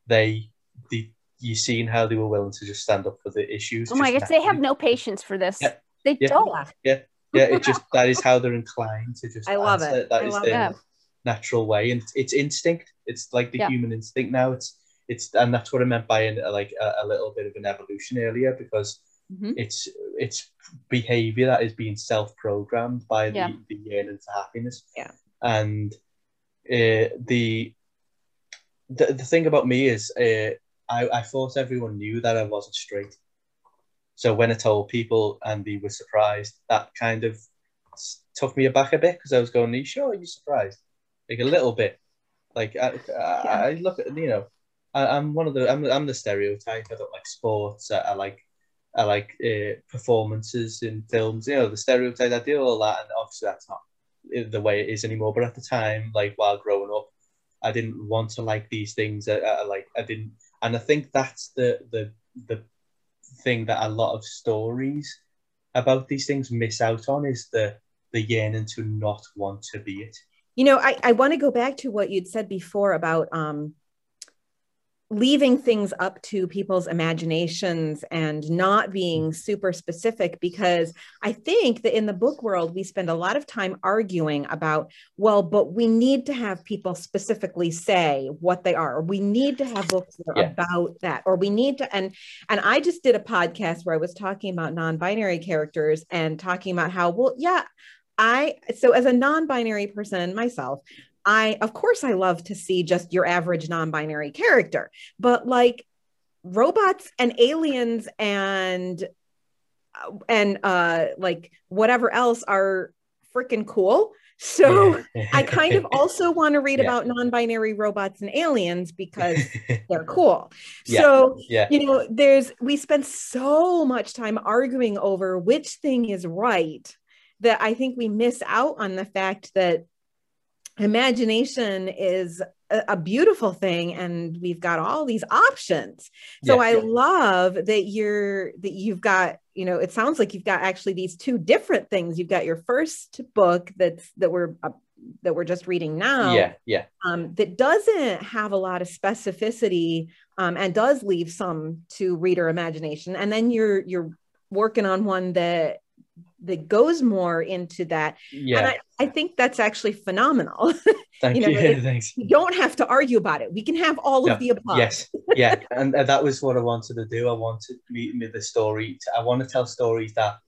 they the you seen how they were willing to just stand up for the issues Oh my gosh, they have no patience for this. Yeah. They Yeah. don't. yeah yeah it just that is <laughs> how they're inclined to just I love answer. it. That I is their it. natural way and it's instinct it's like the Yeah. human instinct now it's it's and that's what i meant by an, like a, a little bit of an evolution earlier because Mhm. it's it's behavior that is being self-programmed by Yeah. the, the yearning for happiness. Yeah. and uh, the, the the thing about me is uh, I, I thought everyone knew that I wasn't straight. So when I told people and they were surprised that kind of took me aback a bit because I was going are you sure? Are you're surprised? Like a little bit. Like I, I, I look at you know I, I'm one of the I'm, I'm the stereotype. I don't like sports. I, I like I like uh, performances in films. You know, the stereotypes. I do all that, and obviously that's not the way it is anymore. But at the time, like while growing up, I didn't want to like these things. I, I like I didn't, and I think that's the the the thing that a lot of stories about these things miss out on is the the yearning to not want to be it. You know, I, I want to go back to what you'd said before about um, leaving things up to people's imaginations and not being super specific because I think that in the book world, we spend a lot of time arguing about, well, but we need to have people specifically say what they are. Or we need to have books that are yeah. about that, or we need to, and and I just did a podcast where I was talking about non-binary characters and talking about how, well, yeah, I so as a non-binary person myself, I, of course, I love to see just your average non binary character, but like robots and aliens and uh, and uh like whatever else are freaking cool so i kind of <laughs> also want to read yeah. about non-binary robots and aliens because <laughs> they're cool yeah. so yeah. you know there's we spend so much time arguing over which thing is right that i think we miss out on the fact that imagination is a, a, beautiful thing and we've got all these options. So yeah, i yeah. love that you're that you've got you know it sounds like you've got actually these two different things. You've got your first book that's that we're uh, that we're just reading now yeah yeah. um, that doesn't have a lot of specificity um, and does leave some to reader imagination. And then you're you're working on one that that goes more into that. Yeah. And I, I think that's actually phenomenal. <laughs> Thank you. Know, you. <laughs> Thanks. We don't have to argue about it. We can have all of the above. Yes. Yeah. <laughs> and, and that was what I wanted to do. I wanted me with the story. To, I want to tell stories that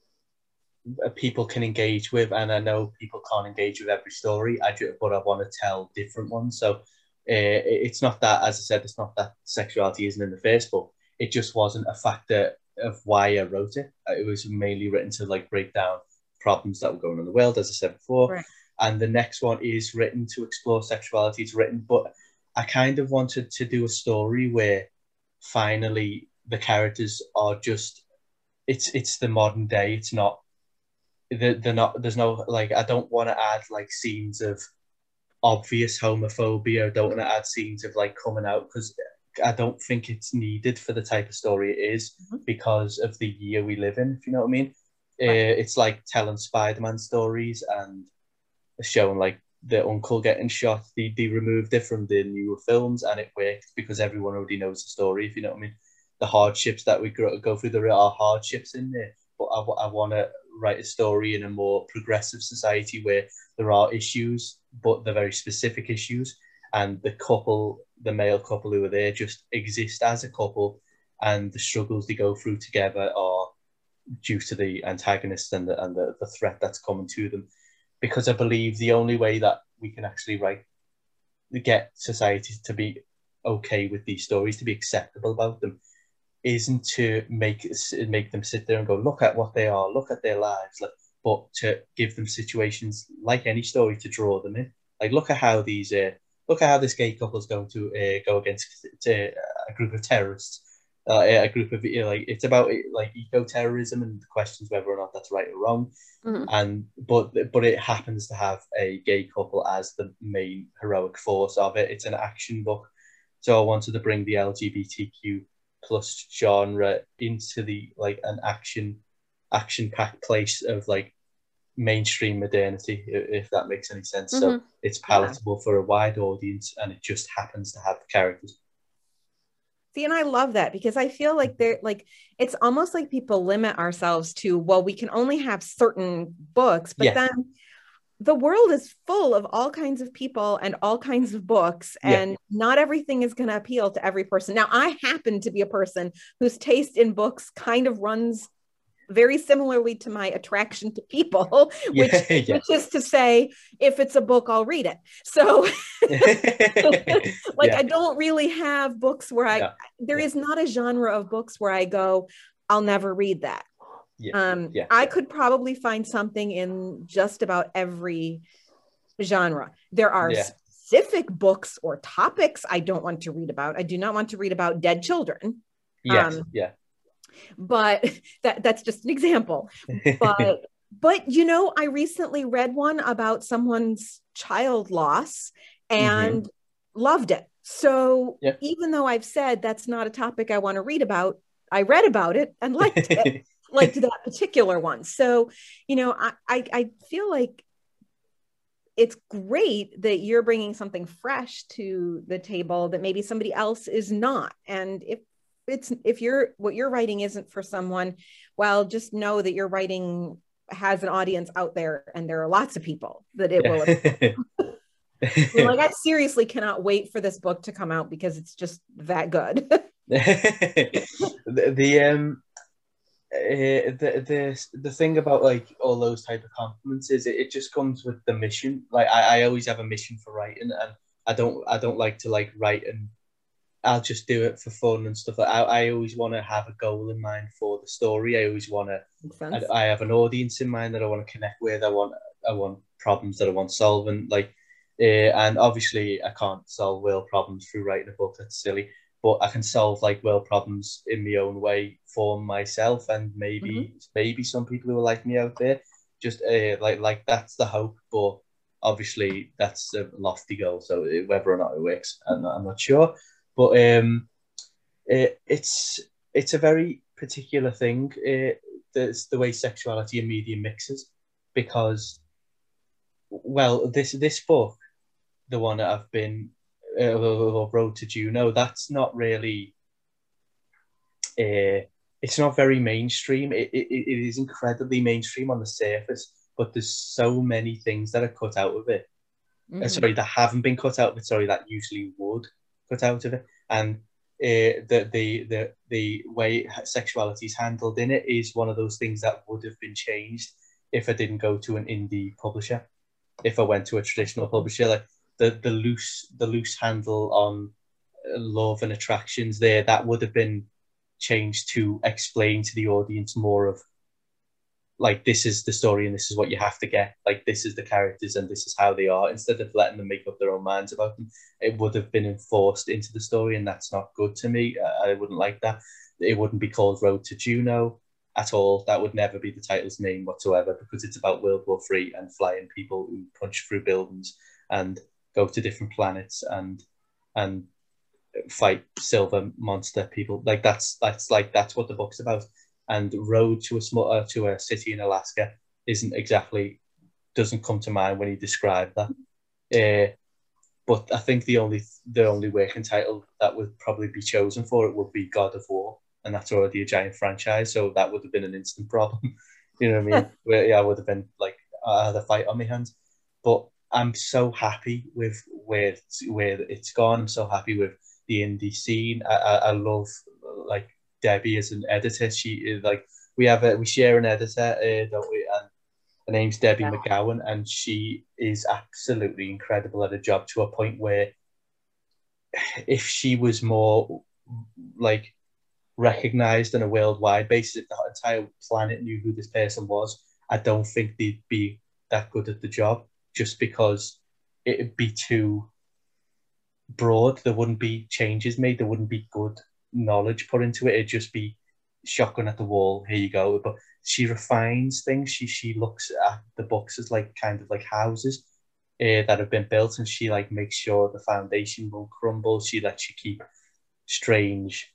uh, people can engage with. And I know people can't engage with every story. I just, but I want to tell different ones. So uh, it's not that, as I said, it's not that sexuality isn't in the first book. It just wasn't a factor of why I wrote it. Uh, it was mainly written to like break down problems that were going on in the world, as I said before. Right. And the next one is written to explore sexuality. It's written, but I kind of wanted to do a story where finally the characters are just it's it's the modern day. It's not they're, they're not there's no like I don't want to add like scenes of obvious homophobia. I don't want to add scenes of like coming out because I don't think it's needed for the type of story it is mm-hmm. because of the year we live in. If you know what I mean, right. uh, it's like telling Spider-Man stories and showing like the uncle getting shot. They, they removed it from the newer films and it worked because everyone already knows the story. If you know what I mean, the hardships that we go through, there are hardships in there. But I, I want to write a story in a more progressive society where there are issues, but they're very specific issues and the couple, the male couple who are there, just exist as a couple, and the struggles they go through together are due to the antagonist and the, and the, the threat that's coming to them. Because I believe the only way that we can actually write, get society to be okay with these stories, to be acceptable about them, isn't to make make them sit there and go, look at what they are, look at their lives, like, but to give them situations like any story to draw them in. Like, look at how these uh, look at how this gay couple is going to uh, go against to a group of terrorists. Uh, a group of you know, like it's about like eco terrorism and the questions whether or not that's right or wrong, mm-hmm. and but but it happens to have a gay couple as the main heroic force of it. It's an action book, so I wanted to bring the LGBTQ plus genre into the like an action action packed place of like mainstream modernity, if that makes any sense. Mm-hmm. So it's palatable yeah. for a wide audience, and it just happens to have the characters. See, and I love that because I feel like they're like it's almost like people limit ourselves to well, we can only have certain books, but yeah. then the world is full of all kinds of people and all kinds of books and yeah. not everything is going to appeal to every person now i happen to be a person whose taste in books kind of runs very similarly to my attraction to people, <laughs> <laughs> which, yeah, yeah. which is to say, if it's a book, I'll read it. So, <laughs> like, yeah. I don't really have books where I, there is not a genre of books where I go, I'll never read that. Um, I could probably find something in just about every genre. There are specific books or topics I don't want to read about. I do not want to read about dead children. Yes. Um, yeah but <laughs> that that's just an example but <laughs> but you know i recently read one about someone's child loss and mm-hmm. loved it so yep. even though i've said that's not a topic i want to read about i read about it and liked it <laughs> liked that particular one so you know I, I i feel like it's great that you're bringing something fresh to the table that maybe somebody else is not and if it's if you're what you're writing isn't for someone well just know that your writing has an audience out there and there are lots of people that it will <laughs> like i <laughs> seriously cannot wait for this book to come out because it's just that good <laughs> the, the um uh, the the the thing about like all those type of compliments is it, it just comes with the mission. Like I, I always have a mission for writing, and I don't I don't like to like write and I'll just do it for fun and stuff. Like I, I always want to have a goal in mind for the story. I always want to. I, I, have an audience in mind that I want to connect with. I want I want problems that I want solving. Like, uh, and obviously I can't solve world problems through writing a book. That's silly but I can solve like world problems in my own way for myself and maybe mm-hmm. maybe some people who are like me out there. Just uh, like like that's the hope, but obviously that's a lofty goal. So whether or not it works, I'm, I'm not sure. But um, it, it's it's a very particular thing. It, the, the way sexuality and media mixes, because well, this this book, the one that I've been uh, Road to Juneau, that's not really. Uh, it's not very mainstream. It, it, it is incredibly mainstream on the surface, but there's so many things that are cut out of it. Mm. Uh, sorry, that haven't been cut out of it. Sorry, that usually would cut out of it. And uh, the the the the way sexuality is handled in it is one of those things that would have been changed if I didn't go to an indie publisher. If I went to a traditional publisher, like the the loose the loose handle on uh, love and attractions there that would have been changed to explain to the audience more of like this is the story and this is what you have to get. Like this is the characters and this is how they are. Instead of letting them make up their own minds about them it would have been enforced into the story and that's not good to me. I wouldn't like that. It wouldn't be called road to juneau at all. That would never be the title's name whatsoever because it's about world war three and flying people who punch through buildings and go to different planets and and fight silver monster people. Like that's that's like that's what the book's about. And road to a small uh, to a city in Alaska isn't exactly doesn't come to mind when he described that. Uh, but I think the only the only working title that would probably be chosen for it would be God of War, and that's already a giant franchise, so that would have been an instant problem. <laughs> you know what I mean? <laughs> Where yeah, I would have been like I had a fight on my hands. But I'm so happy with where where it's gone. I'm so happy with the indie scene. I, I, I love like Debbie as an editor. She is like we have a we share an editor, uh, don't we? And her name's Debbie yeah. McGowan, and she is absolutely incredible at a job to a point where if she was more like recognized on a worldwide basis, if the entire planet knew who this person was, I don't think they'd be that good at the job just because it'd be too broad. There wouldn't be changes made. There wouldn't be good knowledge put into it. It'd just be shotgun at the wall. Here you go. But she refines things. She she looks at the books as like kind of like houses uh, that have been built, and she like makes sure the foundation won't crumble. She lets you keep strange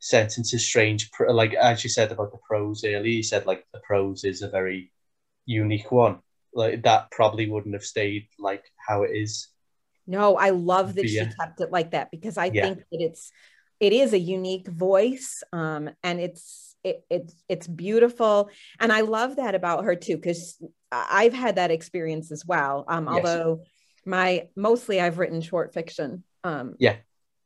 sentences, strange like as you said about the prose earlier. You said like the prose is a very unique one like that probably wouldn't have stayed like how it is. No, I love that yeah. she kept it like that because I yeah. think that it's it is a unique voice um and it's it, it's it's beautiful and I love that about her too because I've had that experience as well. Um yes. although my mostly I've written short fiction um yeah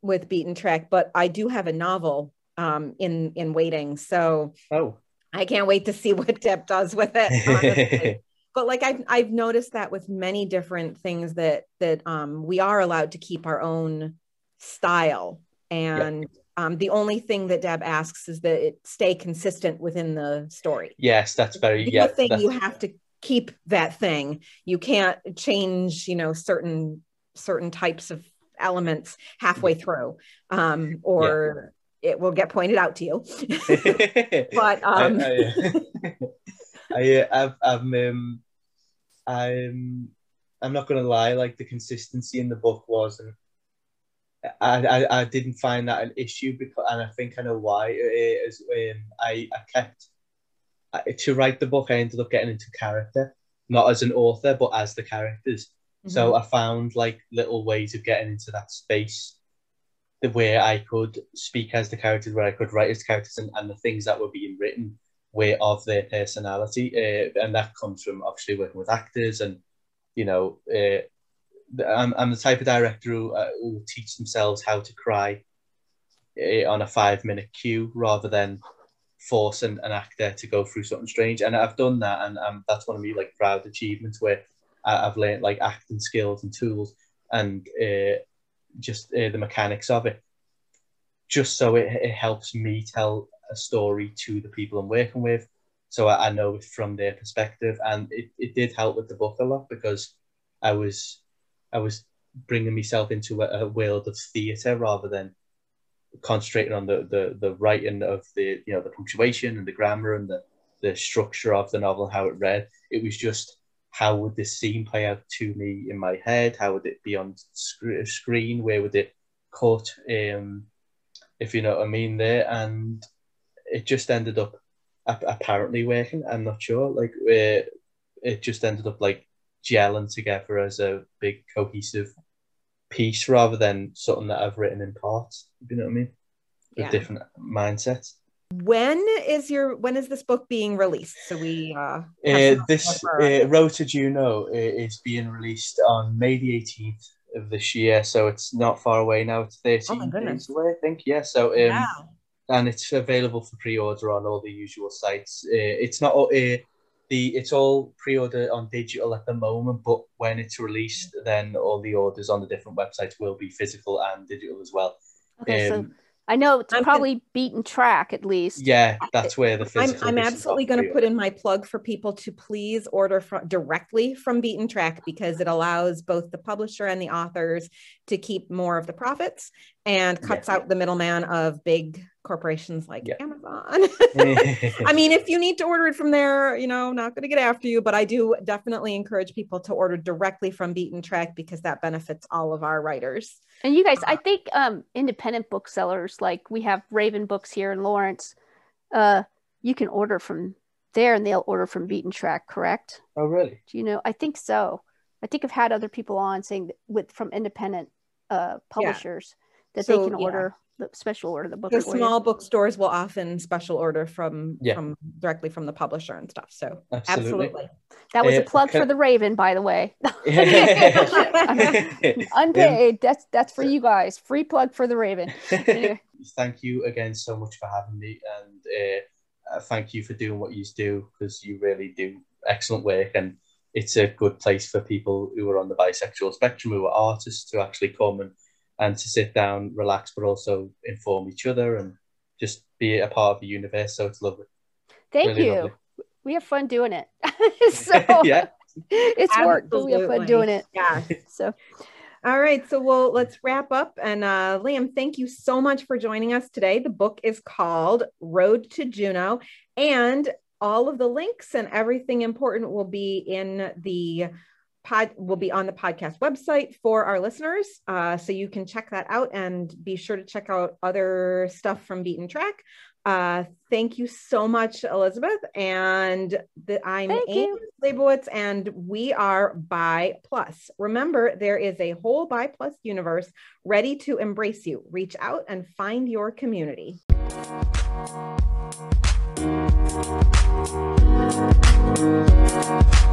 with beaten track but I do have a novel um in in waiting so oh I can't wait to see what <laughs> Deb does with it <laughs> but like I've I've noticed that with many different things that that um, we are allowed to keep our own style, and yep. um, the only thing that Deb asks is that it stay consistent within the story. Yes, that's very the yeah. Thing you have to keep that thing. You can't change, you know, certain certain types of elements halfway through, um, or yeah. it will get pointed out to you. <laughs> but um, I, I, <laughs> I, I've, I've um, I'm I'm not gonna lie, like the consistency in the book wasn't. I, I, I didn't find that an issue because, and I think I know why. It is um, I I kept I, to write the book. I ended up getting into character, not as an author, but as the characters. So I found like little ways of getting into that space the way I could speak as the characters, where I could write as characters, and, and the things that were being written were of their personality. Uh, and that comes from obviously working with actors and, you know, uh, I'm, I'm the type of director who, uh, who will teach themselves how to cry uh, on a five minute cue rather than force an, an actor to go through something strange. And I've done that, and um, that's one of my like proud achievements where I, have learned like acting skills and tools and uh, just uh, the mechanics of it, just so it, it helps me tell a story to the people I'm working with. So I, I know it from their perspective, and it, it did help with the book a lot because I was I was bringing myself into a, a world of theatre rather than concentrating on the, the the writing of the you know the punctuation and the grammar and the the structure of the novel how it read. It was just how would this scene play out to me in my head? How would it be on sc- screen? Where would it cut um if you know what i mean there? And it just ended up apparently working. I'm not sure. Like it, it just ended up like gelling together as a big cohesive piece rather than something that I've written in parts. You know what I mean? With yeah. different mindsets. When is your when is this book being released? So we uh, uh this uh, Road to Juneau uh, is being released on May the 18th of this year, so it's not far away now. It's 13 oh days away, I think. Yeah, so um, wow. and it's available for pre-order on all the usual sites. Uh, it's not uh, the it's all pre-order on digital at the moment, but when it's released, then all the orders on the different websites will be physical and digital as well. Okay, um, so I know it's I'm probably beaten track at least. Yeah, that's where the physical. I'm, I'm absolutely going to put in my plug for people to please order from, directly from Beaten Track because it allows both the publisher and the authors to keep more of the profits and cuts yeah. out the middleman of big corporations like yeah. Amazon. <laughs> I mean, if you need to order it from there, you know, not going to get after you, but I do definitely encourage people to order directly from Beaten Track because that benefits all of our writers. And you guys, I think um, independent booksellers like we have Raven Books here in Lawrence, uh, you can order from there and they'll order from Beaten Track, correct? Oh, really? Do you know? I think so. I think I've had other people on saying with from independent uh, publishers. Yeah that so, they can order yeah. the special order the book. The small bookstores will often special order from yeah. from directly from the publisher and stuff. So absolutely. absolutely. That was uh, a plug for the Raven, by the way. <laughs> <laughs> Unpaid. That's that's for you guys. Free plug for the Raven. <laughs> Thank you again so much for having me, and uh, uh, thank you for doing what you do because you really do excellent work and it's a good place for people who are on the bisexual spectrum who are artists to actually come and and to sit down, relax, but also inform each other and just be a part of the universe. So it's lovely. Thank really you. Lovely. We have fun doing it. <laughs> <laughs> so yeah, it's Absolutely. work, but we have fun doing it. Yeah. So. All right, so well, let's wrap up. And uh, Liam, thank you so much for joining us today. The book is called Road to Juneau, and all of the links and everything important will be in the pod will be on the podcast website for our listeners. Uh, so you can check that out and be sure to check out other stuff from Beaten Track. Uh, thank you so much, Elizabeth. And the, I'm Amy Leibowitz, and we are Bi Plus. Remember, there is a whole Bi Plus universe ready to embrace you. Reach out and find your community. Thank you.